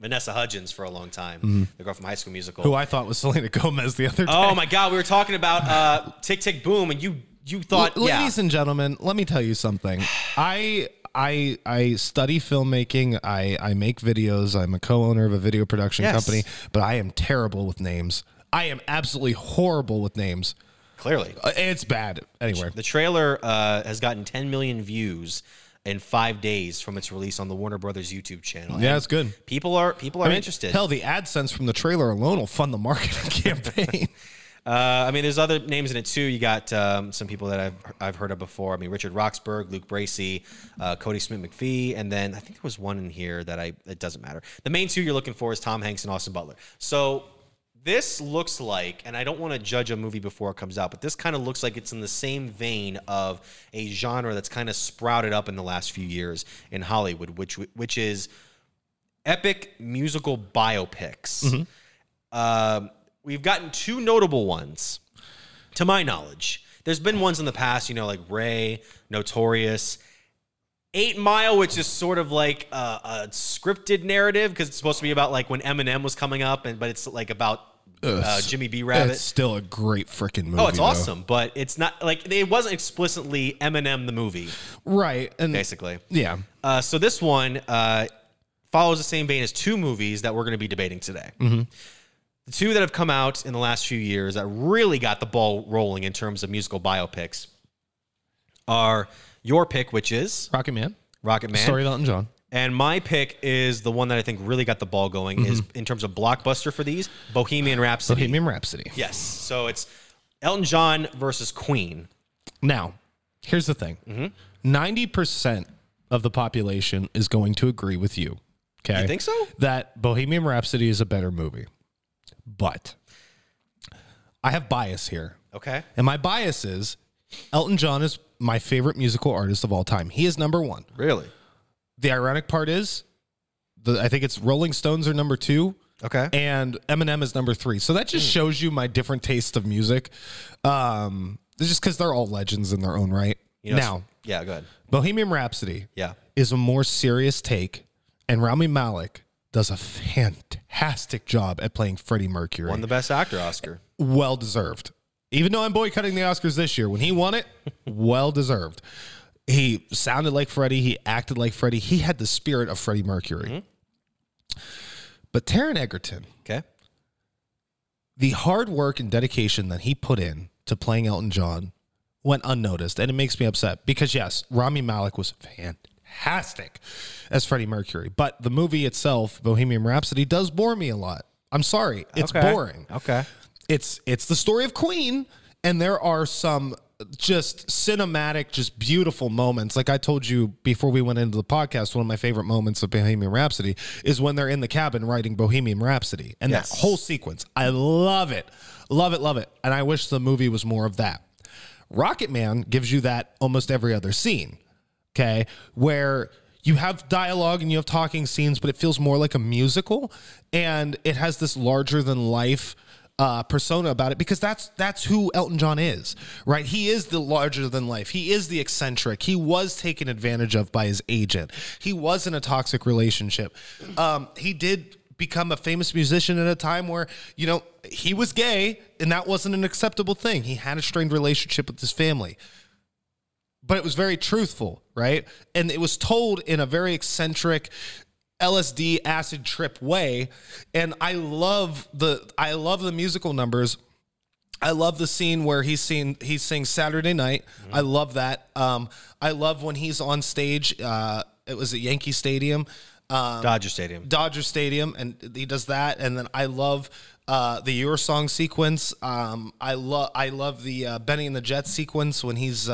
Vanessa Hudgens for a long time, the girl from High School Musical. Who I thought was Selena Gomez the other day. Oh my God, we were talking about uh, Tick Tick Boom, and you you thought, L- yeah, Ladies and gentlemen, let me tell you something. I I I study filmmaking. I I make videos. I'm a co-owner of a video production Yes. company, but I am terrible with names. I am absolutely horrible with names. clearly. Uh, It's bad. Anyway, The trailer uh, has gotten 10 million views in five days from its release on the Warner Brothers YouTube channel. Yeah, And it's good. People are people are I mean, interested. Hell, the AdSense from the trailer alone will fund the marketing campaign. Uh, I mean, there's other names in it too. You got um, some people that I've I've heard of before. I mean, Richard Roxburgh, Luke Bracey, uh, Kodi Smit-McPhee, and then I think there was one in here that I. It doesn't matter. The main two you're looking for is Tom Hanks and Austin Butler. So this looks like, and I don't want to judge a movie before it comes out, but this kind of looks like it's in the same vein of a genre that's kind of sprouted up in the last few years in Hollywood, which which is epic musical biopics. Um, we've gotten two notable ones, to my knowledge. There's been ones in the past, you know, like Ray, Notorious, Eight Mile, which is sort of like a, a scripted narrative because it's supposed to be about like when Eminem was coming up, and but it's like about uh, Jimmy B. Rabbit. It's still a great freaking movie. Oh, it's though. awesome, but it's not like it wasn't explicitly Eminem the movie, right? And basically. yeah, Uh, so this one uh, follows the same vein as two movies that we're going to be debating today. The two that have come out in the last few years that really got the ball rolling in terms of musical biopics are your pick, which is Rocket Man, Rocket Man, Story of Elton John. and my pick is the one that I think really got the ball going. Is in terms of blockbuster for these Bohemian Rhapsody. Bohemian Rhapsody. Yes, so it's Elton John versus Queen. Now, here's the thing: Mm-hmm. 90 percent of the population is going to agree with you. Okay, You think so? That Bohemian Rhapsody is a better movie, but I have bias here, Okay, and my bias is Elton John is my favorite musical artist of all time. He is number one. really? The ironic part is, the I think it's Rolling Stones are number two, Okay. and Eminem is number three. So that just shows you my different taste of music. Um, it's just because they're all legends in their own right. You know, now, yeah, go ahead. Bohemian Rhapsody Yeah. is a more serious take, and Rami Malek does a fantastic job at playing Freddie Mercury. Won the Best Actor Oscar. well deserved. Even though I'm boycotting the Oscars this year, when he won it, well deserved. He sounded like Freddie. He acted like Freddie. He had the spirit of Freddie Mercury. Mm-hmm. But Taron Egerton, Okay. the hard work and dedication that he put in to playing Elton John went unnoticed. And it makes me upset because, yes, Rami Malek was fantastic as Freddie Mercury. But the movie itself, Bohemian Rhapsody, does bore me a lot. I'm sorry. It's Okay. boring. Okay. It's it's the story of Queen, and there are some just cinematic, just beautiful moments. Like I told you before we went into the podcast, one of my favorite moments of Bohemian Rhapsody is when they're in the cabin writing Bohemian Rhapsody, and Yes. that whole sequence. I love it, love it, love it, and I wish the movie was more of that. Rocket Man gives you that almost every other scene. Okay, where you have dialogue and you have talking scenes, but it feels more like a musical, and it has this larger than life uh, persona about it because that's that's who Elton John is, right? He is the larger than life. He is the eccentric. He was taken advantage of by his agent. He was in a toxic relationship. Um, he did become a famous musician at a time where you know he was gay and that wasn't an acceptable thing. He had a strained relationship with his family but it was very truthful, right? And it was told in a very eccentric LSD acid trip way. And I love the I love the musical numbers. I love the scene where he's seen he sings Saturday Night. I love that. Um, I love when he's on stage. Uh, it was at Yankee Stadium. Um, Dodger Stadium. Dodger Stadium, and he does that. And then I love uh, the Your Song sequence. Um, I love I love the uh, Bennie and the Jets sequence when he's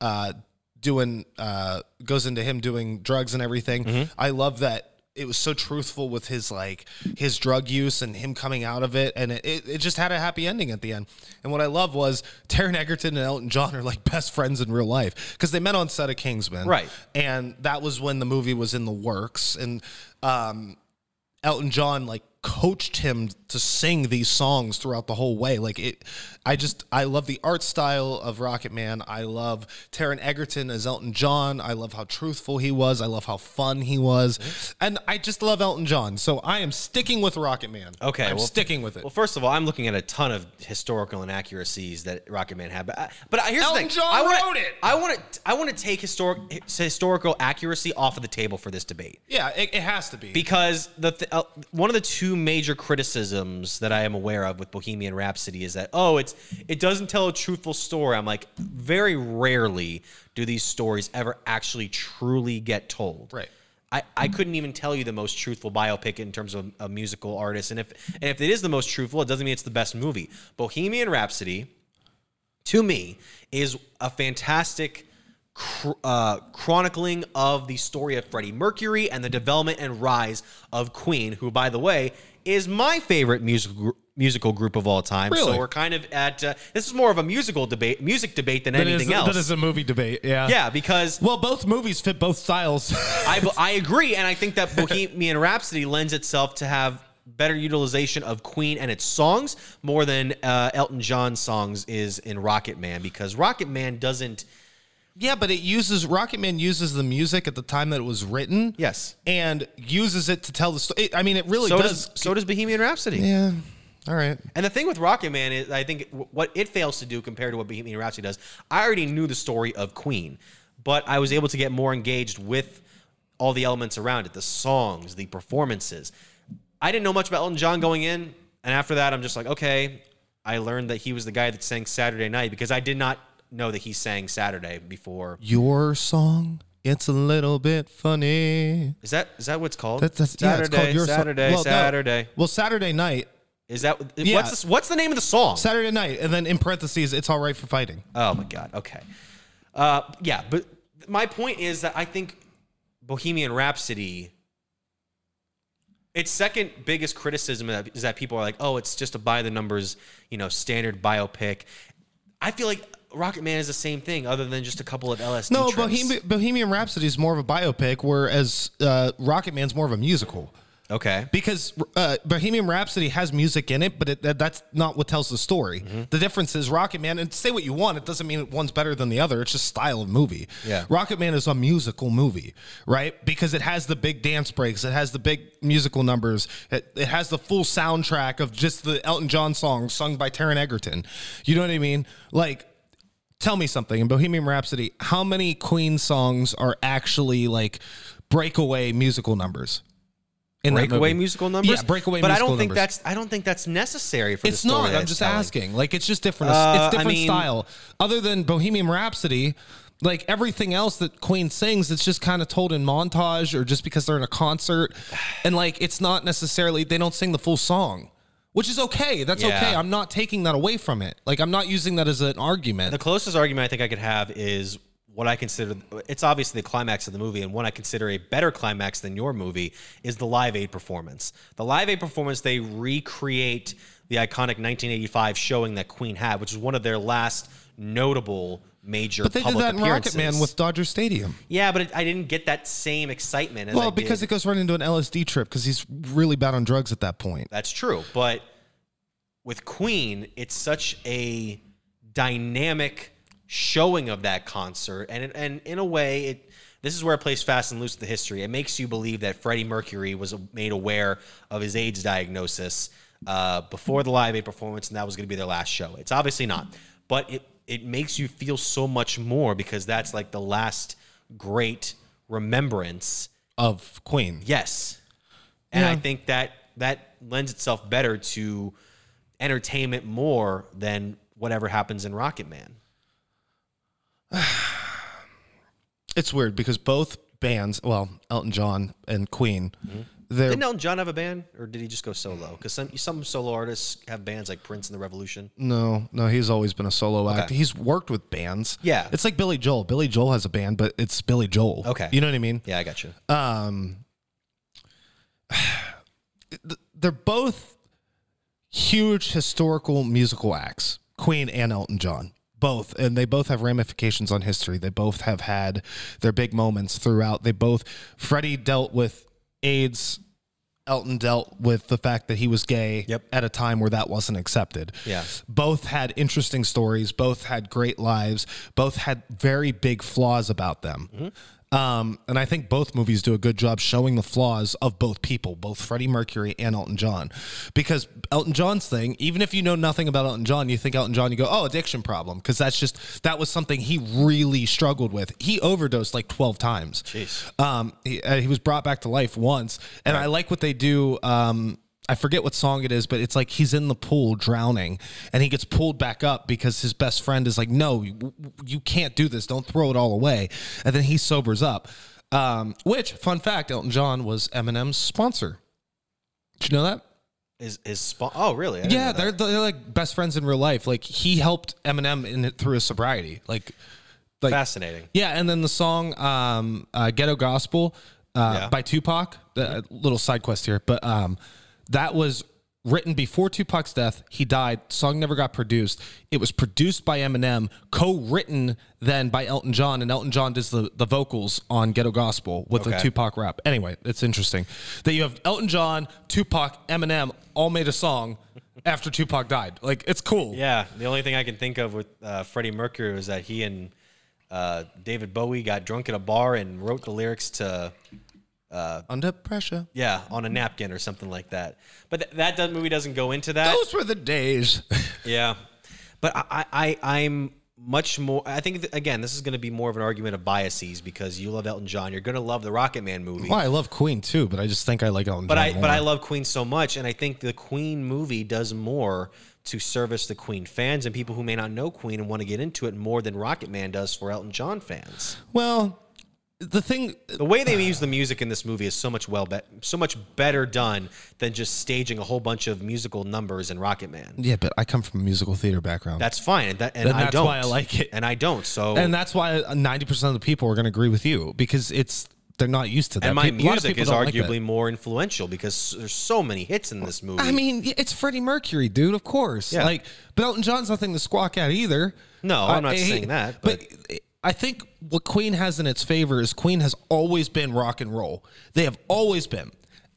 uh, doing uh, goes into him doing drugs and everything. I love that. It was so truthful with his like his drug use and him coming out of it, and it, it, it just had a happy ending at the end. And what I love was Taron Egerton and Elton John are like best friends in real life because they met on set of Kingsman, Right. and that was when the movie was in the works and um Elton John like coached him to sing these songs throughout the whole way. Like it I just I love the art style of Rocket Man. I love Taron Egerton as Elton John. I love how truthful he was. I love how fun he was. And I just love Elton John. So I am sticking with Rocket Man. Okay, I'm well- sticking with it. Well, first of all, I'm looking at a ton of historical inaccuracies that Rocket Man had, but I, but here's Elton the thing: John I wanna, wrote it! I want to I want to take historic historical accuracy off of the table for this debate. Yeah it, it has to be. Because the th- uh, one of the two major criticisms that I am aware of with Bohemian Rhapsody is that oh, it's it doesn't tell a truthful story. I'm like, very rarely do these stories ever actually truly get told. Right. I, I couldn't even tell you the most truthful biopic in terms of a musical artist, and if and if it is the most truthful, it doesn't mean it's the best movie. Bohemian Rhapsody, to me, is a fantastic uh, chronicling of the story of Freddie Mercury and the development and rise of Queen, who, by the way, is my favorite musical gr- musical group of all time. Really? So we're kind of at uh, this is more of a musical debate, music debate than That is- anything else. that is a movie debate yeah yeah, because well both movies fit both styles I, I agree, and I think that Bohemian Rhapsody lends itself to have better utilization of Queen and its songs more than uh, Elton John's songs is in Rocket Man because Rocket Man doesn't. Yeah, but it uses Rocket Man uses the music at the time that it was written. Yes. and uses it to tell the story. I mean, it really So does. does so does Bohemian Rhapsody. yeah. All right. And the thing with Rocket Man is, I think what it fails to do compared to what Bohemian Rhapsody does. I already knew the story of Queen, but I was able to get more engaged with all the elements around it, the songs, the performances. I didn't know much about Elton John going in, and after that, I'm just like, okay. I learned that he was the guy that sang Saturday Night because I did not know that he sang Saturday before. Your song. It's a little bit funny. Is that is that what's called? That's, that's yeah, Saturday, it's called your Song. Saturday, Well, no. Saturday. Well, Saturday night. Is that Yeah. what's the, what's the name of the song? Saturday night, and then in parentheses, it's all right for fighting. Oh my god. Okay. Uh, yeah, but my point is that I think Bohemian Rhapsody. Its second biggest criticism is that people are like, "Oh, it's just a by the numbers, you know, standard biopic." I feel like Rocket Man is the same thing, other than just a couple of LSD. No. Bohemian, Bohemian Rhapsody is more of a biopic, whereas uh, Rocket Man's more of a musical. Okay. because uh, Bohemian Rhapsody has music in it, but it, that, that's not what tells the story. Mm-hmm. The difference is Rocket Man, and say what you want, it doesn't mean one's better than the other. It's just style of movie. Yeah. Rocket Man is a musical movie, right? Because it has the big dance breaks, it has the big musical numbers, it, it has the full soundtrack of just the Elton John songs sung by Taron Egerton. You know what I mean? Like, tell me something in Bohemian Rhapsody, how many Queen songs are actually like breakaway musical numbers? In breakaway musical numbers. Yeah, breakaway But I don't think numbers. that's I don't think that's necessary for It's the story. not. I'm just telling. asking. Like it's just different. Uh, it's I different mean- style. Other than Bohemian Rhapsody, like everything else that Queen sings, it's just kind of told in montage or just because they're in a concert, and like it's not necessarily they don't sing the full song, which is okay. That's Yeah. okay. I'm not taking that away from it. Like I'm not using that as an argument. The closest argument I think I could have is what I consider it's obviously the climax of the movie, and one I consider a better climax than your movie is the Live Aid performance. The Live Aid performance, they recreate the iconic 1985 showing that Queen had, which is one of their last notable major but they did that in Rocket Man with Dodger Stadium. yeah, but it, I didn't get that same excitement. As I Well, because did. it goes right into an LSD trip because he's really bad on drugs at that point. That's true. But with Queen, it's such a dynamic showing of that concert. And, it, and in a way, it this is where it plays fast and loose with the history. It makes you believe that Freddie Mercury was made aware of his AIDS diagnosis uh, before the Live Aid performance, and that was going to be their last show. It's obviously not. But it, it makes you feel so much more because that's like the last great remembrance Of Queen. Yes. And I think that that lends itself better to entertainment more than whatever happens in Rocket Man. It's weird because both bands, well, Elton John and Queen, mm-hmm. They're Didn't Elton John have a band, or did he just go solo? Because some some solo artists have bands like Prince and the Revolution. no, no. He's always been a solo act. Okay. He's worked with bands. Yeah. it's like Billy Joel. Billy Joel has a band, but it's Billy Joel. Okay. you know what I mean? Yeah, I got you. Um, they're both huge historical musical acts. Queen and Elton John. Both, and they both have ramifications on history. They both have had their big moments throughout. They both, Freddie dealt with AIDS. Elton dealt with the fact that he was gay Yep. at a time where that wasn't accepted. Yeah. Both had interesting stories. Both had great lives. Both had very big flaws about them. Mm-hmm. Um, and I think both movies do a good job showing the flaws of both people, both Freddie Mercury and Elton John. Because Elton John's thing, even if you know nothing about Elton John, you think Elton John, you go, oh, addiction problem. Because that's just, that was something he really struggled with. He overdosed like 12 times. Jeez. Um, he, uh, he was brought back to life once. And I like what they do. Um, I forget what song it is, but it's like he's in the pool drowning and he gets pulled back up because his best friend is like, no, you, you can't do this. Don't throw it all away. And then he sobers up. Um, which, fun fact, Elton John was Eminem's sponsor. Did you know that? Is is spo- oh really? Yeah, they're, they're like best friends in real life. Like he helped Eminem in it through his sobriety. Like, like fascinating. yeah, and then the song um, uh, "Ghetto Gospel" uh, Yeah. by Tupac. The little side quest here, but um, that was written before Tupac's death. He died. Song never got produced. It was produced by Eminem, co-written then by Elton John, and Elton John does the, the vocals on "Ghetto Gospel" with the Okay. Tupac rap. Anyway, it's interesting that you have Elton John, Tupac, Eminem all made a song after Tupac died. Like it's cool. Yeah, the only thing I can think of with uh, Freddie Mercury was that he and uh, David Bowie got drunk at a bar and wrote the lyrics to Uh, Under pressure. yeah on a napkin or something like that. But th- that does, movie doesn't go into that. Those were the days. Yeah, but I, I I'm much more. I think again, this is going to be more of an argument of biases because you love Elton John. You're going to love the Rocket Man movie. Well, I love Queen too, but I just think I like Elton But John I more. but I love Queen so much, and I think the Queen movie does more to service the Queen fans and people who may not know Queen and want to get into it more than Rocket Man does for Elton John fans. Well, the thing, The way they use the music in this movie is so much well be- so much better done than just staging a whole bunch of musical numbers in Rocket Man. yeah, but I come from a musical theater background, That's fine, and, that, and And I that's don't. why I like it. and I don't. So and that's why ninety percent of the people are going to agree with you because it's they're not used to that. and my Peop- a lot of music is don't like arguably more influential because there's so many hits in this movie. I mean, it's Freddie Mercury, dude. Of course. Yeah. Like, but Elton John's nothing to squawk at either. No, I'm not saying that, But, I think what Queen has in its favor is Queen has always been rock and roll. They have always been.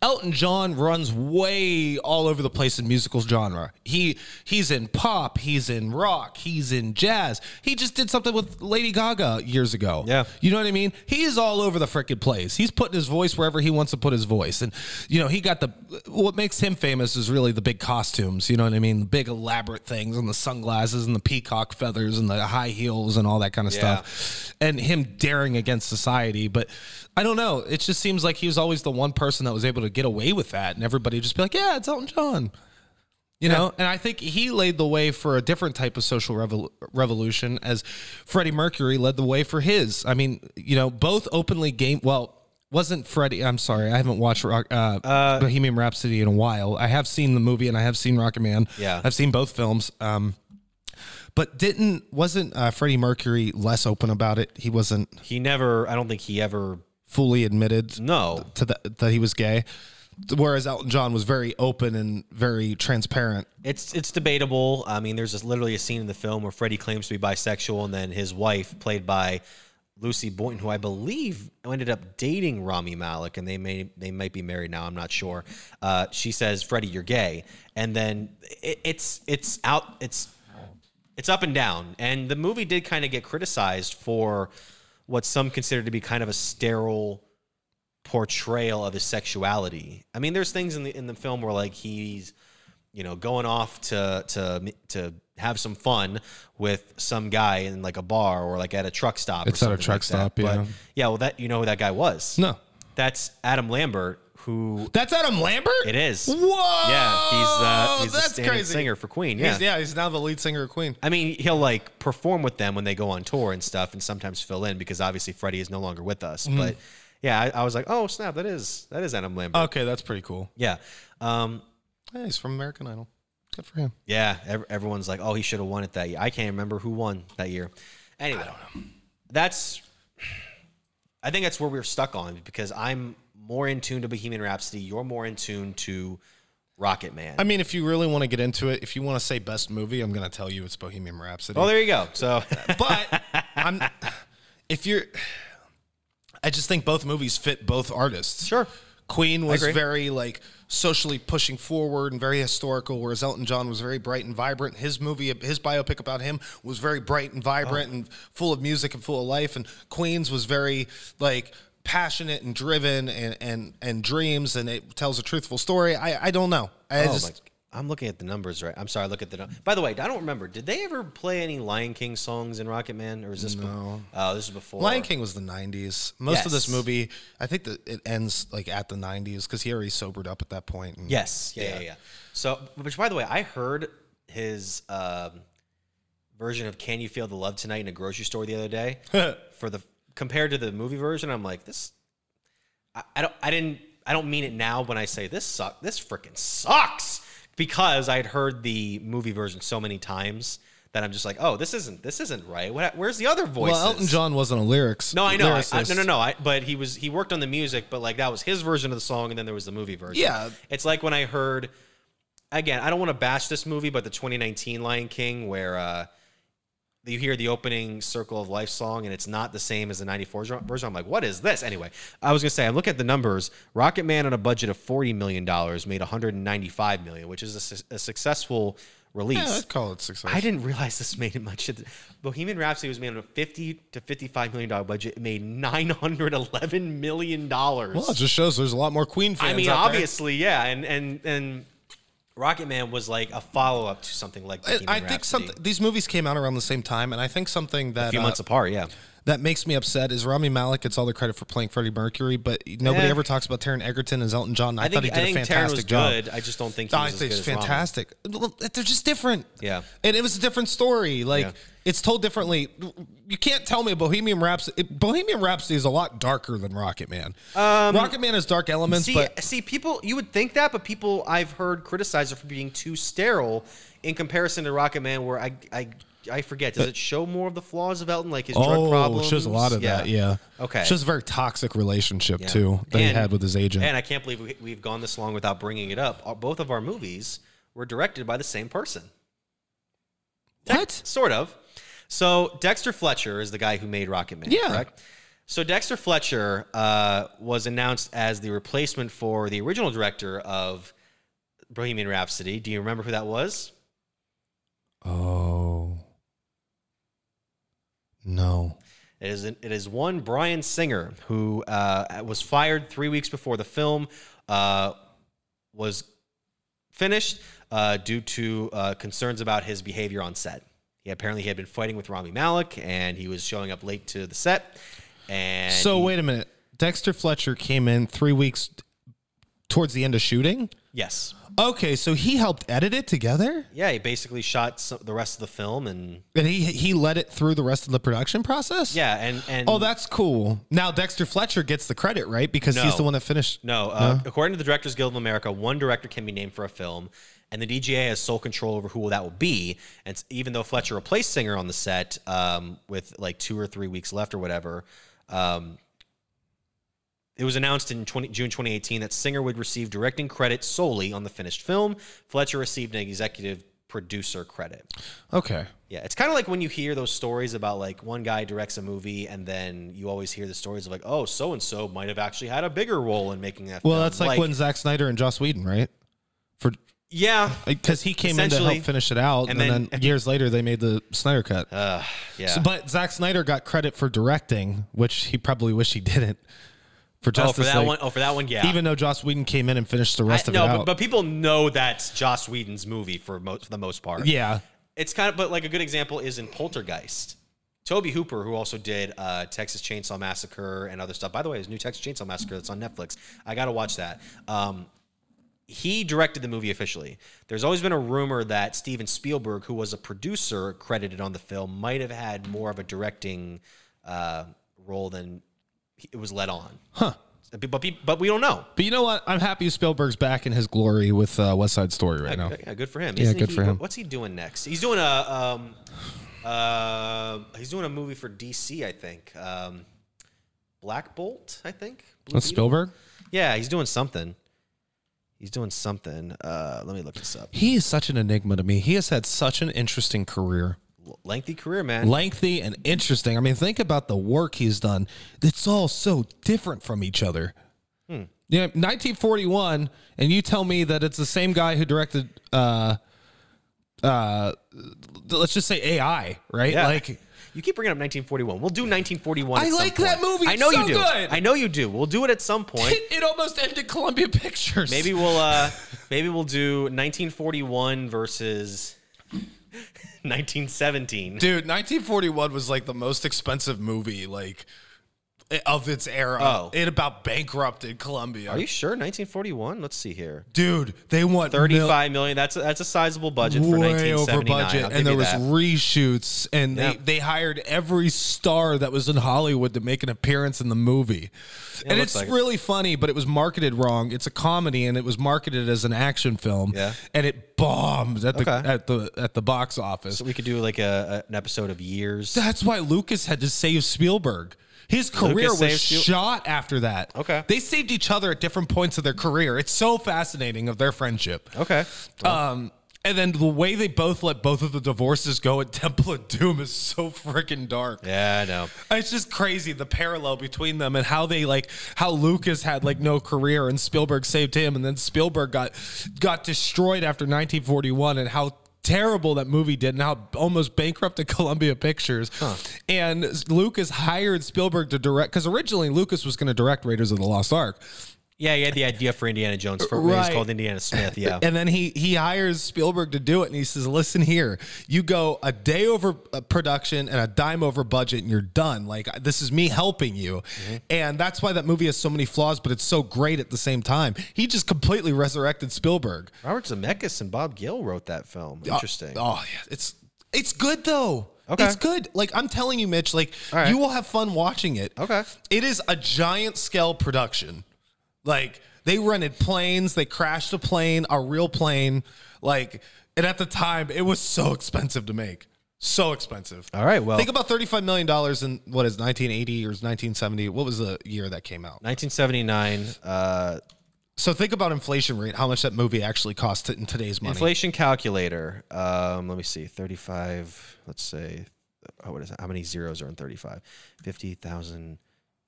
Elton John runs way all over the place in musical genre. He he's in pop, he's in rock, he's in jazz. He just did something with Lady Gaga years ago. Yeah. You know what I mean? He is all over the freaking place. He's putting his voice wherever he wants to put his voice. And you know, he got the what makes him famous is really the big costumes, you know what I mean? The big elaborate things and the sunglasses and the peacock feathers and the high heels and all that kind of Yeah. stuff. And him daring against society, but I don't know. It just seems like he was always the one person that was able to get away with that, and everybody would just be like, "Yeah, it's Elton John." You know, and I think he laid the way for a different type of social revol- revolution as Freddie Mercury led the way for his. I mean, you know, both openly game. Well, wasn't Freddie? I'm sorry, I haven't watched Rock, uh, Bohemian Rhapsody in a while. I have seen the movie and I have seen Rocket Man. Yeah. I've seen both films. Um, but didn't wasn't uh, Freddie Mercury less open about it? He wasn't He never. I don't think he ever. Fully admitted No. to that that he was gay. Whereas Elton John was very open and very transparent. It's it's debatable. I mean, there's just literally a scene in the film where Freddie claims to be bisexual, and then his wife, played by Lucy Boynton, who I believe ended up dating Rami Malek, and they may they might be married now. I'm not sure. Uh, she says, "Freddie, you're gay," and then it, it's it's out. It's it's up and down. And the movie did kind of get criticized for what some consider to be kind of a sterile portrayal of his sexuality. I mean, there's things in the in the film where like he's you know going off to to to have some fun with some guy in like a bar or like at a truck stop. It's at a truck like that. stop, yeah. But yeah, well, that you know who that guy was? No. that's Adam Lambert. Who That's Adam Lambert? it is? Whoa! Yeah, he's uh, he's the That's standing crazy. singer for Queen. Yeah, He's, yeah, he's now the lead singer of Queen. I mean, he'll like perform with them when they go on tour and stuff, and sometimes fill in because obviously Freddie is no longer with us. Mm-hmm. But yeah, I, I was like, oh snap, that is that is Adam Lambert. Okay, that's pretty cool. yeah, um, Yeah, he's from American Idol. Good for him. yeah. ev- everyone's like, oh, he should have won it that year. I can't remember who won that year. Anyway, I don't know. that's. I think that's where we're stuck on because I'm more in tune to Bohemian Rhapsody. You're more in tune to Rocket Man. I mean, if you really want to get into it, if you want to say best movie, I'm going to tell you it's Bohemian Rhapsody. Well, there you go. So but I'm if you're I just think both movies fit both artists. Sure. Queen was very like socially pushing forward and very historical, whereas Elton John was very bright and vibrant. His movie, his biopic about him was very bright and vibrant Oh. and full of music and full of life. And Queen's was very like passionate and driven and and and dreams, and it tells a truthful story. I I don't know. I Oh just my, I'm looking at the numbers right. I'm sorry, look at the. By the way, I don't remember. Did they ever play any Lion King songs in Rocket Man, or is this? No. oh, this is before. Lion King was the '90s. Most of this movie, I think that it ends like at the '90s because he already sobered up at that point. and- Yes. Yeah, yeah, yeah. So, which by the way, I heard his um, version of "Can You Feel the Love Tonight" in a grocery store the other day. for the compared to the movie version, I'm like this. I, I don't. I didn't. I don't mean it now when I say this suck. This freaking sucks because I'd heard the movie version so many times that I'm just like, oh, this isn't. This isn't right. What, where's the other voice? Well, Elton John wasn't a lyrics. No, I know. I, I, no, no, no. I, but he was he worked on the music, but like that was his version of the song, and then there was the movie version. Yeah. it's like when I heard again. I don't want to bash this movie, but the 2019 Lion King, where uh, you hear the opening "Circle of Life" song, and it's not the same as the '94 version. I'm like, what is this? Anyway, I was gonna say, I look at the numbers. Rocket Man on a budget of 40 million dollars made 195 million, which is a, su- a successful release. Yeah, I'd call it success. I didn't realize this made it much. Bohemian Rhapsody was made on a fifty to fifty-five million dollar budget. It made nine hundred eleven million dollars. Well, it just shows there's a lot more Queen fans. I mean, out there. obviously, yeah, and and and Rocket Man was like a follow-up to something like Bohemian I think Rhapsody. some these movies came out around the same time, and I think something that a few uh, months apart. Yeah, that makes me upset is Rami Malek gets all the credit for playing Freddie Mercury, but nobody Eh. ever talks about Taron Egerton as Elton John. I, I think thought he did a think fantastic job. good. I just don't think he I was as think good it's as fantastic. Well, They're just different. Yeah. and it was a different story. Like Yeah. It's told differently. You can't tell me Bohemian Rhapsody. it- Bohemian Rhapsody is a lot darker than Rocket Man. Um, Rocket Man has dark elements, See, but see, people, you would think that, but people I've heard criticize it for being too sterile in comparison to Rocket Man, where I, I, I forget. Does it show more of the flaws of Elton, like his drug oh, problems? it shows a lot of that. Yeah. Okay. It shows a very toxic relationship Yeah. too that he had with his agent. And I can't believe we, we've gone this long without bringing it up. Uh, both of our movies were directed by the same person. what? Sort of. So Dexter Fletcher is the guy who made Rocket Man, Yeah. correct? So Dexter Fletcher uh, was announced as the replacement for the original director of Bohemian Rhapsody. Do you remember who that was? Oh. No. It is it is one Bryan Singer who uh, was fired three weeks before the film uh, was finished uh, due to uh, concerns about his behavior on set. He apparently he had been fighting with Rami Malek and he was showing up late to the set. And So he- wait a minute. Dexter Fletcher came in three weeks towards the end of shooting. yes, Okay, so he helped edit it together, yeah, he basically shot some, the rest of the film and and he he led it through the rest of the production process. yeah, and and Oh, that's cool. Now Dexter Fletcher gets the credit, right? Because he's the one that finished. No, uh, according to the Directors Guild of America, one director can be named for a film, and the DGA has sole control over who that will be. And even though Fletcher replaced Singer on the set um, with like two or three weeks left or whatever, um, it was announced in 20, June 2018 that Singer would receive directing credit solely on the finished film. Fletcher received an executive producer credit. Okay. Yeah, it's kind of like when you hear those stories about like one guy directs a movie, and then you always hear the stories of like, oh, so and so might have actually had a bigger role in making that. Well, film. that's like, when Zack Snyder and Joss Whedon, right? Yeah, because he came in to help finish it out, and, And then, then- years later they made the Snyder cut. uh, yeah. So- but Zack Snyder got credit for directing, which he probably wished he didn't. For oh, for that League. one, oh, for that one, yeah. Even though Joss Whedon came in and finished the I, rest of no, it but, out. but people know that's Joss Whedon's movie for most for the most part. yeah. it's kind of, but like a good example is in Poltergeist. Tobe Hooper, who also did uh, Texas Chainsaw Massacre and other stuff. By the way, his new Texas Chainsaw Massacre that's on Netflix. I got to watch that. Um, he directed the movie officially. There's always been a rumor that Steven Spielberg, who was a producer credited on the film, might have had more of a directing uh, role than it was let on. Huh. But, but, but we don't know. But you know what? I'm happy Spielberg's back in his glory with uh, West Side Story right now. Yeah, good for him. Yeah, Isn't good he- for him. What's he doing next? He's doing a um, uh, he's doing a movie for DC, I think. Um, Black Bolt, I think. Blue That's Beetle? Spielberg. Yeah, he's doing something. He's doing something. Uh, let me look this up. He is such an enigma to me. He has had such an interesting career. L- lengthy career, man. lengthy and interesting. I mean, think about the work he's done. It's all so different from each other. Hmm. Yeah, 1941, and you tell me that it's the same guy who directed, uh, uh, let's just say AI, right? Yeah. Like, you keep bringing up 1941. We'll do 1941. I like that movie. I know It's you do. good. I know you do. We'll do it at some point. it, it almost ended Columbia Pictures. Maybe we'll uh maybe we'll do 1941 versus 1917. dude, 1941 was like the most expensive movie, like of its era. Oh. it about bankrupted Columbia. Are you sure 1941? Let's see here. dude? They want 35 million. That's a, that's a sizable budget for way over budget, I'll and there you was that. reshoots, and Yeah. they, they hired every star that was in Hollywood to make an appearance in the movie. and looks it's like it. really funny, but it was marketed wrong. It's a comedy, and it was marketed as an action film. Yeah. and it bombed at the Okay. at the at the box office. So we could do like a, a- an episode of years. That's why Lucas had to save Spielberg. His career was saved Spiel- shot after that. Okay. They saved each other at different points of their career. It's so fascinating of their friendship. Okay. Um, and then the way they both let both of the divorces go at Temple of Doom is so freaking dark. Yeah, I know. It's just crazy the parallel between them and how they like how Lucas had like no career and Spielberg saved him, and then Spielberg got got destroyed after 1941, and how terrible that movie did, and how almost bankrupted Columbia Pictures. And Lucas hired Spielberg to direct because originally Lucas was going to direct Raiders of the Lost Ark. Yeah, he had the idea for Indiana Jones. For, It was Right. called Indiana Smith. Yeah. And then he he hires Spielberg to do it, and he says, "Listen here, you go a day over uh, production and a dime over budget, and you're done. Like this is me helping you." Mm-hmm. And that's why that movie has so many flaws, but it's so great at the same time. He just completely resurrected Spielberg. Robert Zemeckis and Bob Gale wrote that film. Interesting. Oh yeah, it's it's good though. Okay. It's good. Like I'm telling you, Mitch. Like right. you will have fun watching it. Okay. It is a giant scale production. Like they rented planes, they crashed a plane, a real plane. Like, and at the time, it was so expensive to make. So expensive. All right, well- think about thirty-five million dollars in what is nineteen eighty or nineteen seventy. What was the year that came out? 1979. Uh, So think about inflation rate. How much that movie actually cost in today's money? inflation calculator. Um, let me see. 35. Let's say. Oh, what is that? How many zeros are in 35? 50,000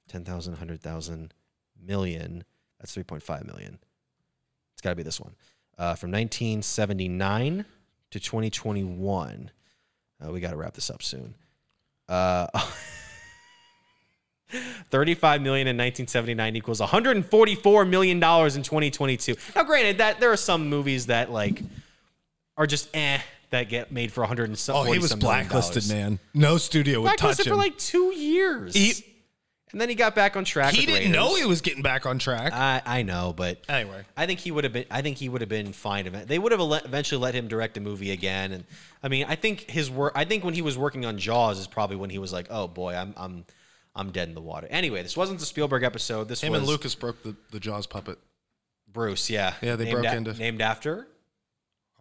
10,000, 100,000, million. That's 3.5 million. It's got to be this one. Uh, from 1979 to 2021. Uh, we got to wrap this up soon. Uh, 35 million in 1979 equals 144 million dollars in 2022. Now, granted, that there are some movies that like are just eh that get made for 100 and. Oh, he was 40 some million blacklisted, man. No studio would touch him. for like two years. He- and then he got back on track. he with didn't know he was getting back on track. I, I know, but Anyway. I think he would have been. I think he would have been fine. They would have eventually let him direct a movie again. And I mean, I think his work. I think when he was working on Jaws is probably when he was like, "Oh boy, I'm I'm I'm dead in the water." Anyway, this wasn't the Spielberg episode. This Him was and Lucas broke the, the Jaws puppet. Bruce. Yeah, Yeah, they named broke a- into- named after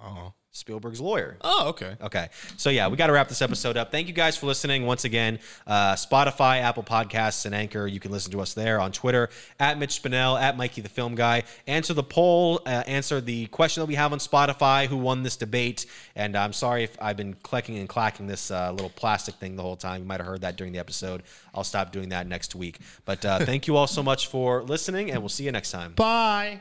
Oh. Spielberg's lawyer. Oh, okay. Okay. So yeah, we got to wrap this episode up. Thank you guys for listening once again. Uh, Spotify, Apple Podcasts, and Anchor. You can listen to us there on Twitter at Mitch Spinell, at Mikey the Film Guy. Answer the poll. Uh, answer the question that we have on Spotify. Who won this debate? And I'm sorry if I've been clicking and clacking this uh, little plastic thing the whole time. You might have heard that during the episode. I'll stop doing that next week. But uh, thank you all so much for listening, and we'll see you next time. Bye.